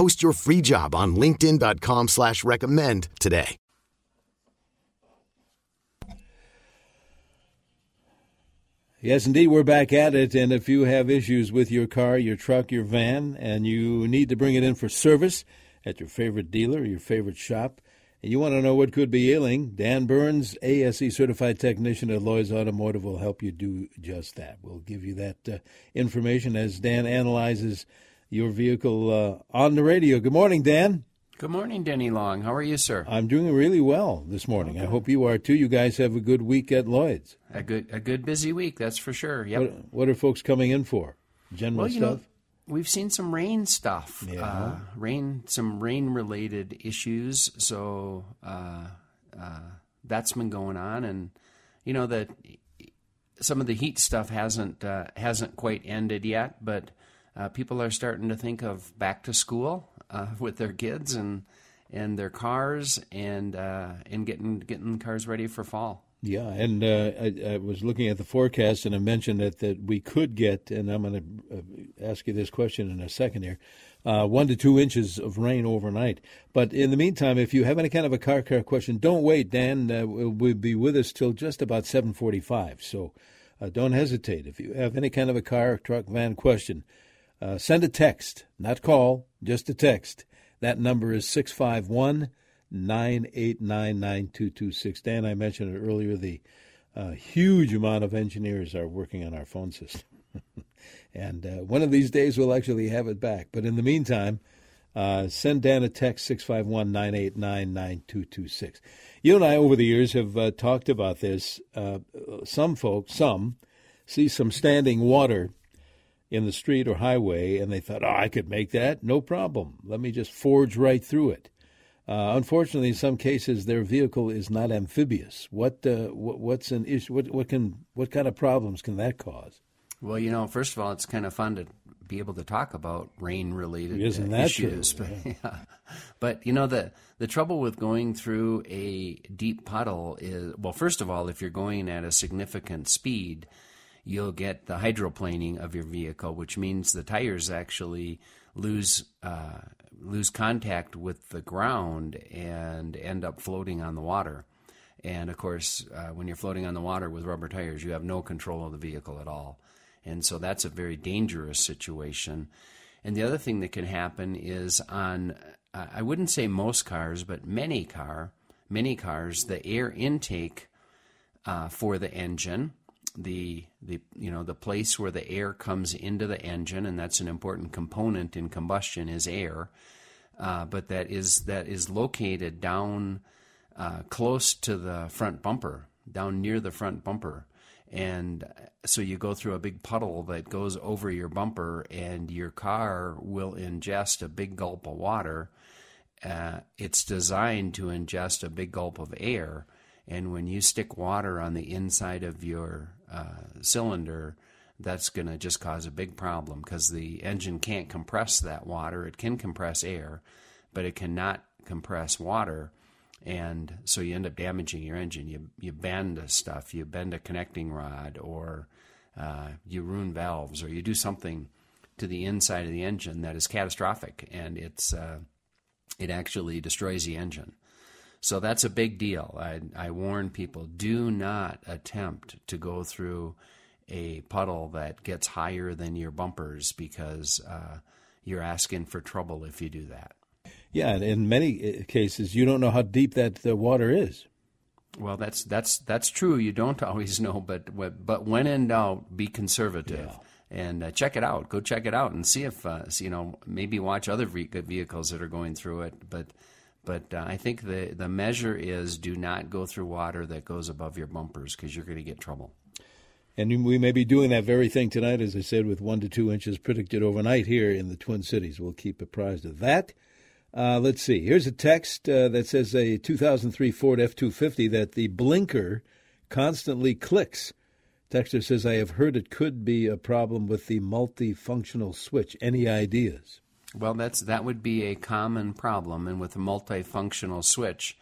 Post your free job on LinkedIn.com slash recommend today. Yes, indeed, we're back at it. And if you have issues with your car, your truck, your van, and you need to bring it in for service at your favorite dealer, your favorite shop, and you want to know what could be ailing, Dan Burns, ASE certified technician at Lloyd's Automotive, will help you do just that. We'll give you that uh, information as Dan analyzes your vehicle uh, on the radio. Good morning, Dan. Good morning, Denny Long. How are you, sir? I'm doing really well this morning. Okay. I hope you are too. You guys have a good week at Lloyd's. A good, a good busy week, that's for sure. Yep. What, what are folks coming in for? General well, stuff. Know, we've seen some rain stuff. Yeah. Uh, rain, some rain-related issues. So uh, uh, that's been going on, and you know that some of the heat stuff hasn't uh, hasn't quite ended yet, but uh, people are starting to think of back to school uh, with their kids and and their cars and uh, and getting getting cars ready for fall. Yeah, and uh, I, I, was looking at the forecast and I mentioned that, that we could get, and I'm going to uh, ask you this question in a second here, uh, one to two inches of rain overnight. But in the meantime, if you have any kind of a car car question, don't wait. Dan uh, will be with us till just about 7:45. So uh, don't hesitate. If you have any kind of a car, truck, van question, uh, send a text, not call, just a text. That number is 651 989 9226. Dan, I mentioned it earlier, the uh, huge amount of engineers are working on our phone system. and uh, one of these days we'll actually have it back. But in the meantime, uh, send Dan a text 651 989 9226. You and I, over the years, have uh, talked about this. Uh, some folks, some, see some standing water in the street or highway and they thought, oh, I could make that, no problem. Let me just forge right through it. Uh, unfortunately, in some cases, their vehicle is not amphibious. What, uh, what what's an issue? What, what can what kind of problems can that cause? Well, you know, first of all, it's kind of fun to be able to talk about rain-related Isn't uh, issues. True? But, yeah. but you know, the the trouble with going through a deep puddle is, well, first of all, if you're going at a significant speed, you'll get the hydroplaning of your vehicle, which means the tires actually lose uh, lose contact with the ground and end up floating on the water. And of course, uh, when you're floating on the water with rubber tires, you have no control of the vehicle at all. And so that's a very dangerous situation. And the other thing that can happen is on, uh, I wouldn't say most cars, but many car, many cars, the air intake uh, for the engine the the you know the place where the air comes into the engine, and that's an important component in combustion is air. Uh, but that is that is located down uh, close to the front bumper, down near the front bumper, and so you go through a big puddle that goes over your bumper, and your car will ingest a big gulp of water. Uh, it's designed to ingest a big gulp of air, and when you stick water on the inside of your uh, cylinder, that's going to just cause a big problem because the engine can't compress that water. It can compress air, but it cannot compress water. And so you end up damaging your engine. You, you bend stuff, you bend a connecting rod, or uh, you ruin valves, or you do something to the inside of the engine that is catastrophic, and it's uh, it actually destroys the engine. So that's a big deal. I, I warn people do not attempt to go through a puddle that gets higher than your bumpers because uh, you're asking for trouble if you do that. Yeah, and in many uh, cases, you don't know how deep that the water is. Well, that's that's that's true. You don't always know, but but when in doubt, be conservative. Yeah and uh, check it out. Go check it out and see if uh, you know maybe watch other good vehicles that are going through it. But but uh, I think the the measure is do not go through water that goes above your bumpers because you're going to get trouble. And we may be doing that very thing tonight, as I said, with one to two inches predicted overnight here in the Twin Cities. We'll keep apprised of that. Uh, let's see. Here's a text uh, that says a 2003 Ford F 250 that the blinker constantly clicks. Texter says, I have heard it could be a problem with the multifunctional switch. Any ideas? Well, that's that would be a common problem, and with a multifunctional switch,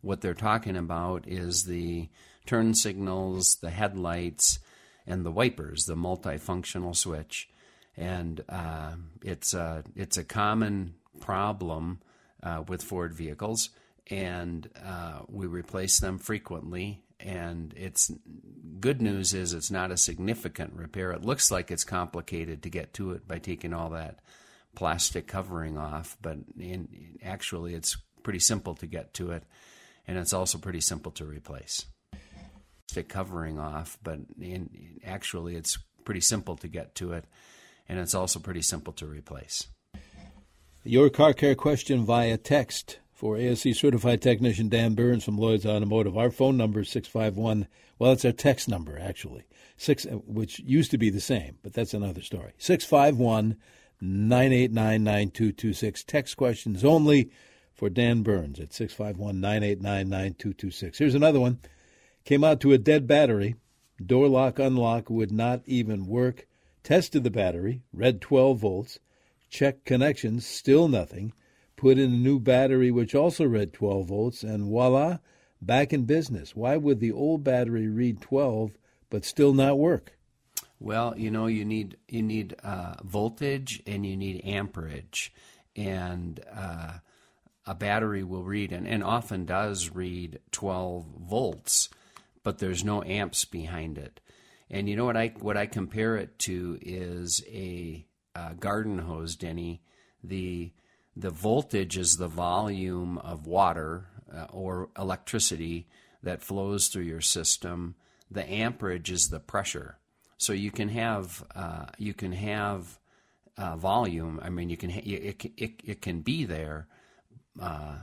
what they're talking about is the turn signals, the headlights, and the wipers, the multifunctional switch, and uh, it's a it's a common problem uh, with Ford vehicles, and uh, we replace them frequently. And it's good news is it's not a significant repair. It looks like it's complicated to get to it by taking all that plastic covering off, but in, actually it's pretty simple to get to it, and it's also pretty simple to replace. Plastic covering off, but in, actually it's pretty simple to get to it, and it's also pretty simple to replace. Your car care question via text for ASE certified technician Dan Burns from Lloyd's Automotive. Our phone number is 651. Well, it's our text number, actually, six, which used to be the same, but that's another story. 651 989 9226. Text questions only for Dan Burns at 651 989 9226. Here's another one. Came out to a dead battery. Door lock, unlock would not even work. Tested the battery, read 12 volts. Checked connections, still nothing put in a new battery which also read 12 volts, and voila, back in business. Why would the old battery read 12 but still not work? Well, you know, you need you need uh, voltage and you need amperage, and uh, a battery will read and, and often does read 12 volts, but there's no amps behind it. And you know what I what I compare it to is a, a garden hose, Denny. The the voltage is the volume of water uh, or electricity that flows through your system. The amperage is the pressure. So you can have uh, you can have uh, volume. I mean, you can it, it, it can be there uh,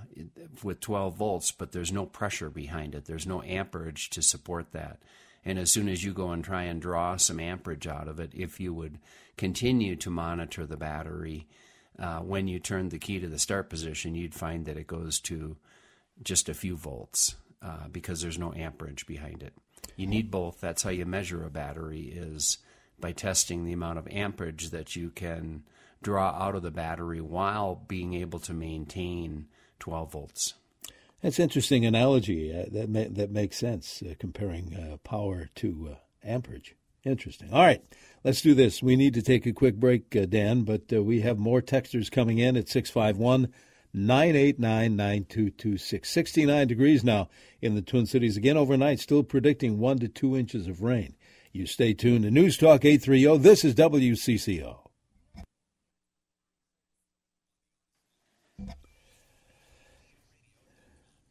with 12 volts, but there's no pressure behind it. There's no amperage to support that. And as soon as you go and try and draw some amperage out of it, if you would continue to monitor the battery, uh, when you turn the key to the start position, you'd find that it goes to just a few volts uh, because there's no amperage behind it. You need both. That's how you measure a battery is by testing the amount of amperage that you can draw out of the battery while being able to maintain 12 volts. That's interesting analogy. Uh, that ma- that makes sense uh, comparing uh, power to uh, amperage. Interesting. All right, let's do this. We need to take a quick break, uh, Dan, but uh, we have more texters coming in at 651 989 9226. 69 degrees now in the Twin Cities. Again, overnight, still predicting one to two inches of rain. You stay tuned to News Talk 830. This is WCCO.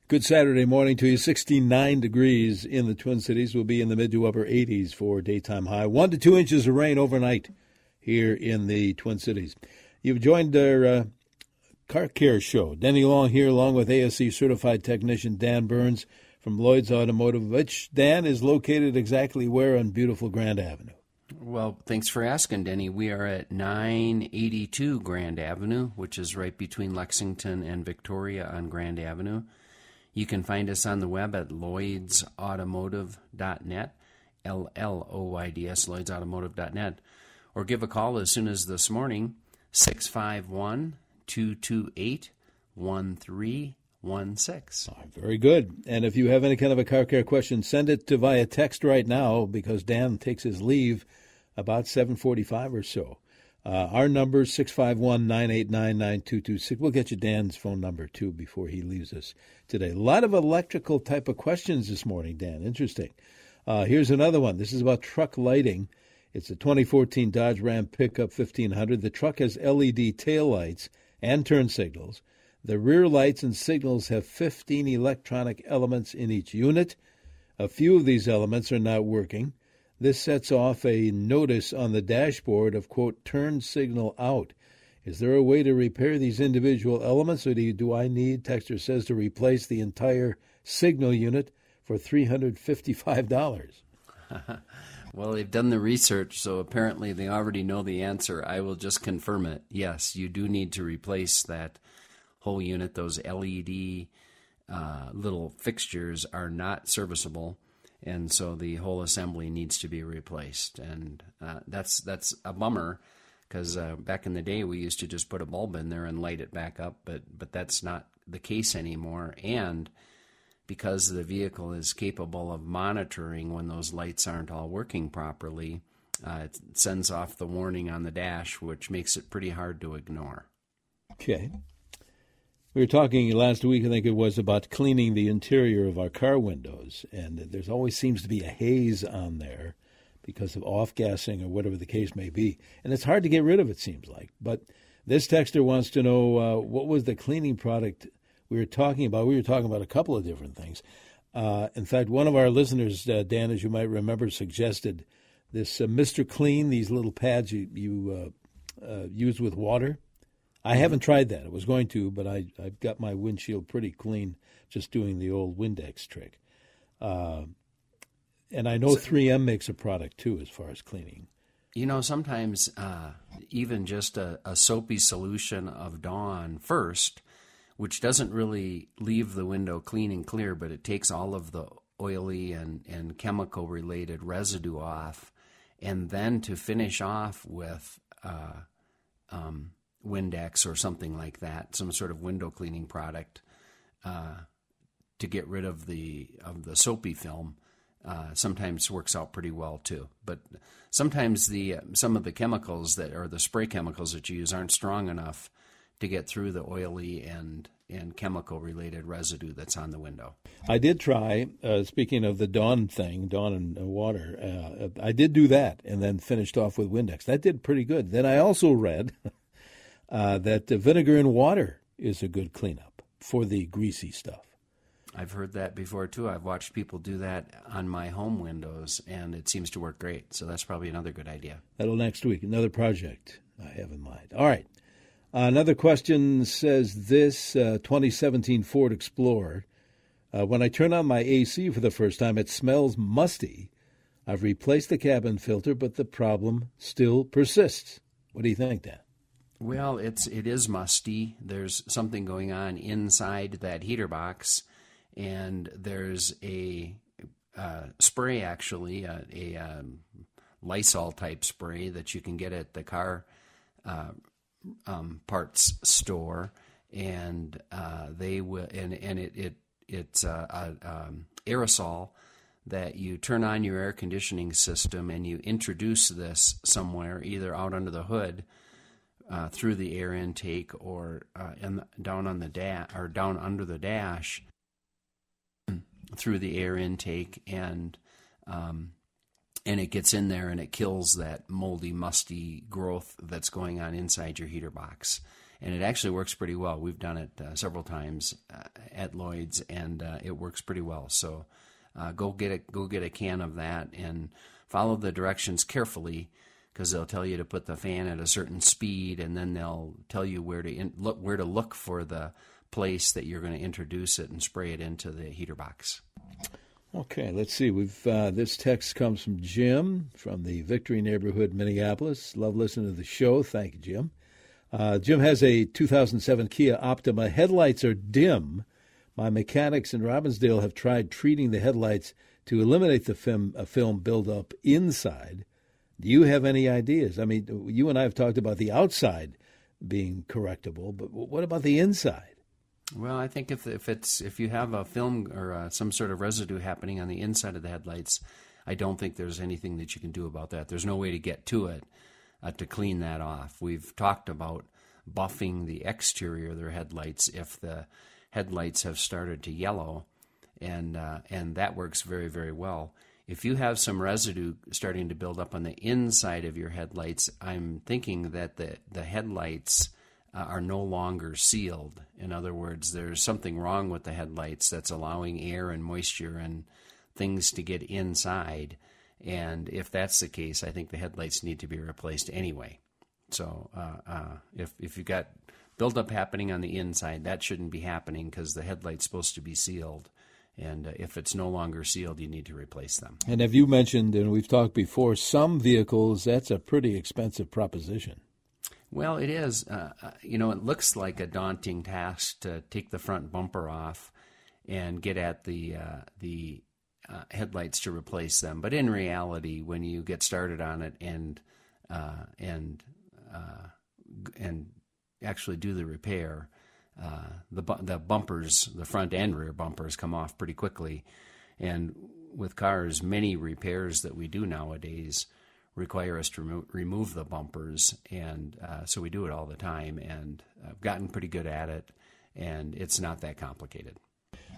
Good Saturday morning to you. 69 degrees in the Twin Cities. We'll be in the mid to upper 80s for daytime high. One to two inches of rain overnight here in the Twin Cities. You've joined our uh, Car Care Show. Denny Long here, along with ASE certified technician Dan Burns from Lloyd's Automotive, which, Dan, is located exactly where on beautiful Grand Avenue? Well, thanks for asking, Denny. We are at 982 Grand Avenue, which is right between Lexington and Victoria on Grand Avenue. You can find us on the web at lloydsautomotive.net, L L O Y D S, lloydsautomotive.net, or give a call as soon as this morning, 651 228 1316. Very good. And if you have any kind of a car care question, send it to via text right now because Dan takes his leave about 7:45 or so. Uh, our number is 651 989 9226. We'll get you Dan's phone number too before he leaves us today. A lot of electrical type of questions this morning, Dan. Interesting. Uh, here's another one. This is about truck lighting. It's a 2014 Dodge Ram pickup 1500. The truck has LED tail lights and turn signals. The rear lights and signals have 15 electronic elements in each unit. A few of these elements are not working. This sets off a notice on the dashboard of, quote, turn signal out. Is there a way to repair these individual elements, or do, you, do I need, Texter says, to replace the entire signal unit for $355? well, they've done the research, so apparently they already know the answer. I will just confirm it. Yes, you do need to replace that whole unit. Those LED uh, little fixtures are not serviceable and so the whole assembly needs to be replaced, and uh, that's that's a bummer because uh, back in the day we used to just put a bulb in there and light it back up, but but that's not the case anymore, and because the vehicle is capable of monitoring when those lights aren't all working properly, uh, it sends off the warning on the dash, which makes it pretty hard to ignore. Okay. We were talking last week, I think it was, about cleaning the interior of our car windows, and there's always seems to be a haze on there because of off gassing or whatever the case may be, and it's hard to get rid of. It seems like, but this texter wants to know uh, what was the cleaning product we were talking about. We were talking about a couple of different things. Uh, in fact, one of our listeners, uh, Dan, as you might remember, suggested this uh, Mr. Clean, these little pads you, you uh, uh, use with water I haven't tried that. I was going to, but I I've got my windshield pretty clean just doing the old Windex trick. Uh, and I know 3M makes a product too as far as cleaning. You know, sometimes uh, even just a, a, soapy solution of Dawn first, which doesn't really leave the window clean and clear, but it takes all of the oily and, and chemical related residue off. And then to finish off with uh, um, Windex or something like that, some sort of window cleaning product uh, to get rid of the of the soapy film. Uh, sometimes works out pretty well too, but sometimes the some of the chemicals that or the spray chemicals that you use aren't strong enough to get through the oily and and chemical related residue that's on the window. I did try. Uh, speaking of the Dawn thing, Dawn and water, uh, I did do that, and then finished off with Windex. That did pretty good. Then I also read uh, that vinegar and water is a good cleanup for the greasy stuff. I've heard that before too. I've watched people do that on my home windows, and it seems to work great. So that's probably another good idea. That'll next week. Another project I have in mind. All right. Another question says this uh, 2017 Ford Explorer. Uh, when I turn on my AC for the first time, it smells musty. I've replaced the cabin filter, but the problem still persists. What do you think, Dan? Well, it's it is musty. There's something going on inside that heater box, and there's a uh, spray actually, uh, a um, Lysol type spray that you can get at the car uh, um, parts store, and uh, they will and and it it it's a, a um, aerosol that you turn on your air conditioning system and you introduce this somewhere, either out under the hood uh, through the air intake or uh, in, down on the dash or down under the dash through the air intake and um, and it gets in there and it kills that moldy musty growth that's going on inside your heater box. And it actually works pretty well. We've done it uh, several times uh, at lloyd's and uh, it works pretty well. So uh, go get a go get a can of that and follow the directions carefully because they'll tell you to put the fan at a certain speed, and then they'll tell you where to in, look where to look for the place that you're going to introduce it and spray it into the heater box. Okay, let's see. We've uh, this text comes from Jim from the Victory neighborhood, Minneapolis. Love listening to the show. Thank you, Jim. Uh, Jim has a 2007 Kia Optima. Headlights are dim. My mechanics in Robbinsdale have tried treating the headlights to eliminate the film, uh, film buildup inside. Do you have any ideas? I mean, you and I have talked about the outside being correctable, but what about the inside? Well, I think if if it's if you have a film or uh, some sort of residue happening on the inside of the headlights, I don't think there's anything that you can do about that. There's no way to get to it uh, to clean that off. We've talked about buffing the exterior of their headlights if the headlights have started to yellow, and uh, and that works very very well if you have some residue starting to build up on the inside of your headlights, I'm thinking that the, the headlights uh, are no longer sealed. In other words, there's something wrong with the headlights that's allowing air and moisture and things to get inside. And if that's the case, I think the headlights need to be replaced anyway. So uh, uh, if if you've got buildup happening on the inside, that shouldn't be happening because the headlight's supposed to be sealed. And uh, if it's no longer sealed, you need to replace them. And have you mentioned, and we've talked before, some vehicles that's a pretty expensive proposition. Well, it is. Uh, uh, you know, it looks like a daunting task to take the front bumper off and get at the uh, the uh, headlights to replace them. But in reality, when you get started on it and uh, and uh, and actually do the repair, the bu- the bumpers, the front and rear bumpers, come off pretty quickly. And with cars, many repairs that we do nowadays require us to remo- remove the bumpers, and uh, so we do it all the time. And I've gotten pretty good at it, and it's not that complicated.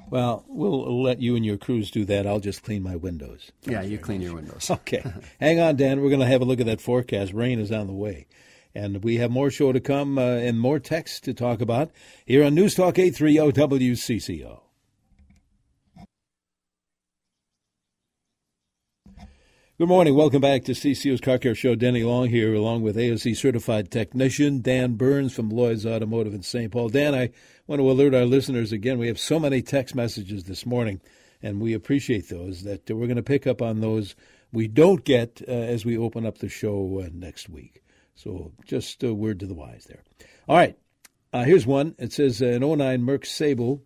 Well, we'll let you and your crews do that. I'll just clean my windows. yeah, you clean your windows. Okay. Hang on, Dan. We're going to have a look at that forecast. Rain is on the way. And we have more show to come uh, and more text to talk about here on News Talk 830 WCCO. Good morning. Welcome back to CCO's Car Care Show. Denny Long here, along with ASE certified technician Dan Burns from Lloyd's Automotive in St. Paul. Dan, I want to alert our listeners again. We have so many text messages this morning, and we appreciate those that we're going to pick up on those we don't get uh, as we open up the show uh, next week. So just a word to the wise there. All right. Uh, here's one. It says uh, an 09 Merc Sable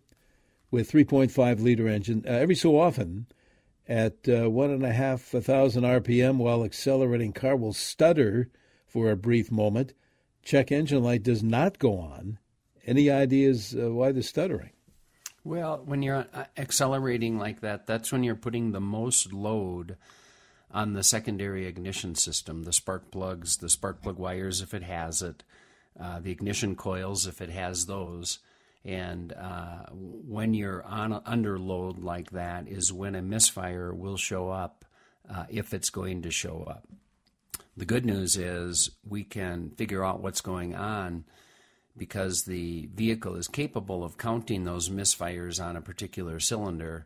with 3.5 liter engine. Uh, every so often, at uh, one and a half thousand RPM while accelerating car will stutter for a brief moment. Check engine light does not go on. Any ideas uh, why the stuttering? Well, when you're uh, accelerating like that, that's when you're putting the most load on the secondary ignition system, the spark plugs, the spark plug wires if it has it, uh, the ignition coils if it has those. And uh, when you're on under load like that, is when a misfire will show up uh, if it's going to show up. The good news is we can figure out what's going on because the vehicle is capable of counting those misfires on a particular cylinder,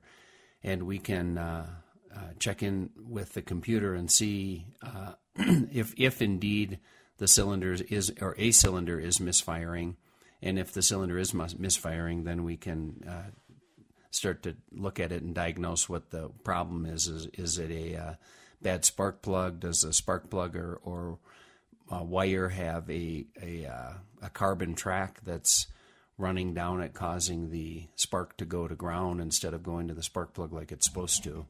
and we can uh, uh, check in with the computer and see uh, if if indeed the cylinder is or a cylinder is misfiring and if the cylinder is misfiring, then we can uh, start to look at it and diagnose what the problem is. Is, is it a uh, bad spark plug? Does a spark plug or, or wire have a, a, uh, a carbon track that's running down it, causing the spark to go to ground instead of going to the spark plug like it's supposed to?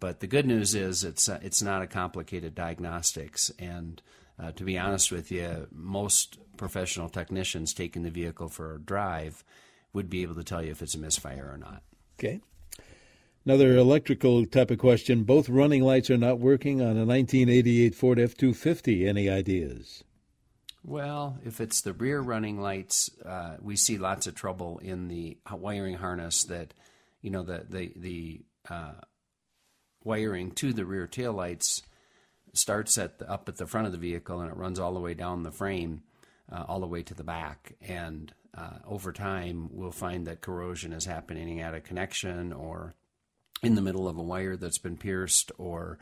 But the good news is it's uh, it's not a complicated diagnostics, and uh, to be honest with you, most professional technicians taking the vehicle for a drive would be able to tell you if it's a misfire or not. Okay. Another electrical type of question. Both running lights are not working on a 1988 Ford F 250. Any ideas? Well, if it's the rear running lights, uh, we see lots of trouble in the wiring harness that, you know, the, the, the uh, wiring to the rear tail lights starts at the, up at the front of the vehicle and it runs all the way down the frame, uh, all the way to the back. And uh, over time, we'll find that corrosion is happening at a connection or in the middle of a wire that's been pierced, or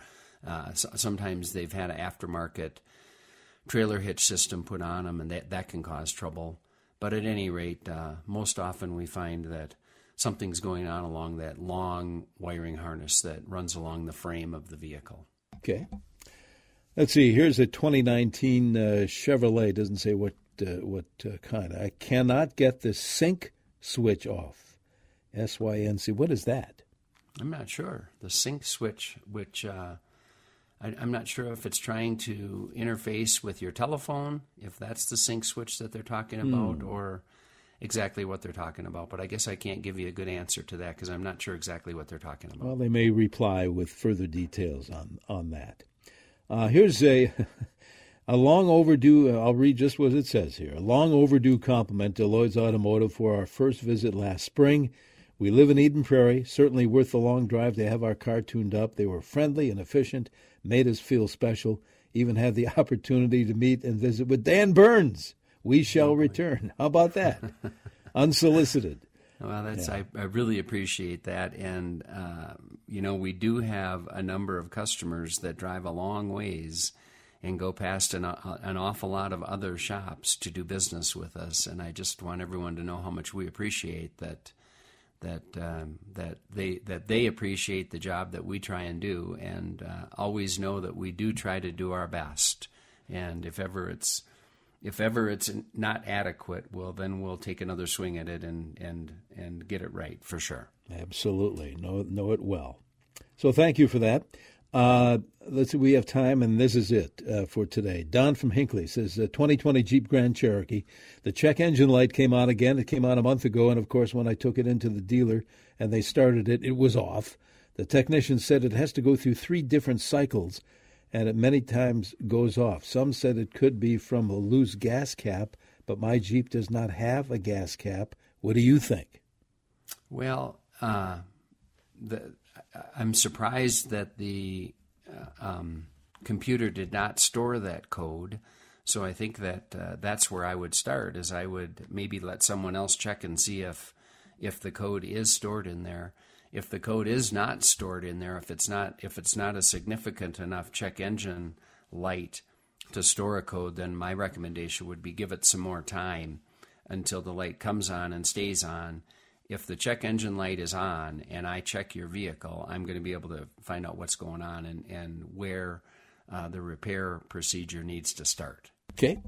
uh, so, sometimes they've had an aftermarket trailer hitch system put on them, and that, that can cause trouble. But at any rate, uh, most often we find that something's going on along that long wiring harness that runs along the frame of the vehicle. Okay. Let's see. Here's a 2019 uh, Chevrolet. Doesn't say what uh, what uh, kind. I cannot get the sync switch off. S Y N C. What is that? I'm not sure. The sync switch, which uh, I, am not sure if it's trying to interface with your telephone, if that's the sync switch that they're talking about, Hmm. or exactly what they're talking about. But I guess I can't give you a good answer to that because I'm not sure exactly what they're talking about. Well, they may reply with further details on on that. Uh, here's a a long overdue. I'll read just what it says here. A long overdue compliment to Lloyd's Automotive for our first visit last spring. We live in Eden Prairie. Certainly worth the long drive to have our car tuned up. They were friendly and efficient, made us feel special. Even had the opportunity to meet and visit with Dan Burns. we shall return. How about that? Unsolicited. Well, that's yeah. I, I really appreciate that, and uh, you know we do have a number of customers that drive a long ways and go past an, uh, an awful lot of other shops to do business with us, and I just want everyone to know how much we appreciate that that um, that they that they appreciate the job that we try and do, and uh, always know that we do try to do our best. And if ever it's if ever it's not adequate, well, then we'll take another swing at it and and and get it right for sure. Absolutely, know know it well. So thank you for that. Uh, let's see, we have time, and this is it uh, for today. Don from Hinckley says, uh, 2020 Jeep Grand Cherokee. The check engine light came on again. It came on a month ago, and of course, when I took it into the dealer and they started it, it was off. The technician said it has to go through three different cycles and it many times goes off. Some said it could be from a loose gas cap, but my Jeep does not have a gas cap. What do you think? Well, uh, the, I'm surprised that the uh, um, computer did not store that code. So I think that uh, that's where I would start. Is I would maybe let someone else check and see if if the code is stored in there if the code is not stored in there, if it's not if it's not a significant enough check engine light to store a code, then my recommendation would be give it some more time until the light comes on and stays on. If the check engine light is on and I check your vehicle, I'm going to be able to find out what's going on and, and where uh, the repair procedure needs to start. Okay.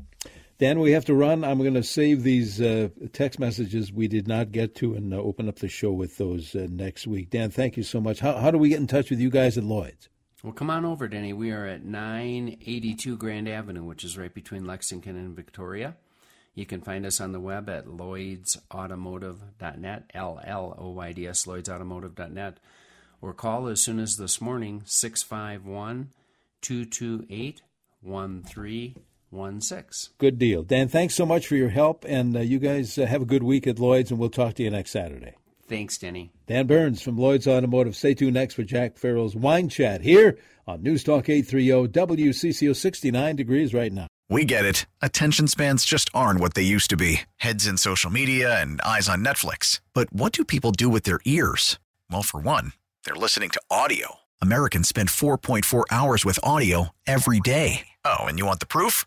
Dan, we have to run. I'm going to save these uh, text messages we did not get to and uh, open up the show with those uh, next week. Dan, thank you so much. How, how do we get in touch with you guys at Lloyd's? Well, come on over, Denny. We are at 982 Grand Avenue, which is right between Lexington and Victoria. You can find us on the web at lloydsautomotive.net, L L O Y D S, lloydsautomotive.net, or call as soon as this morning, 651 228 one six. Good deal, Dan. Thanks so much for your help, and uh, you guys uh, have a good week at Lloyd's, and we'll talk to you next Saturday. Thanks, Denny. Dan Burns from Lloyd's Automotive. Stay tuned next for Jack Farrell's Wine Chat here on News Talk 830 WCCO 69 degrees right now. We get it. Attention spans just aren't what they used to be heads in social media and eyes on Netflix. But what do people do with their ears? Well, for one, they're listening to audio. Americans spend 4.4 hours with audio every day. Oh, and you want the proof?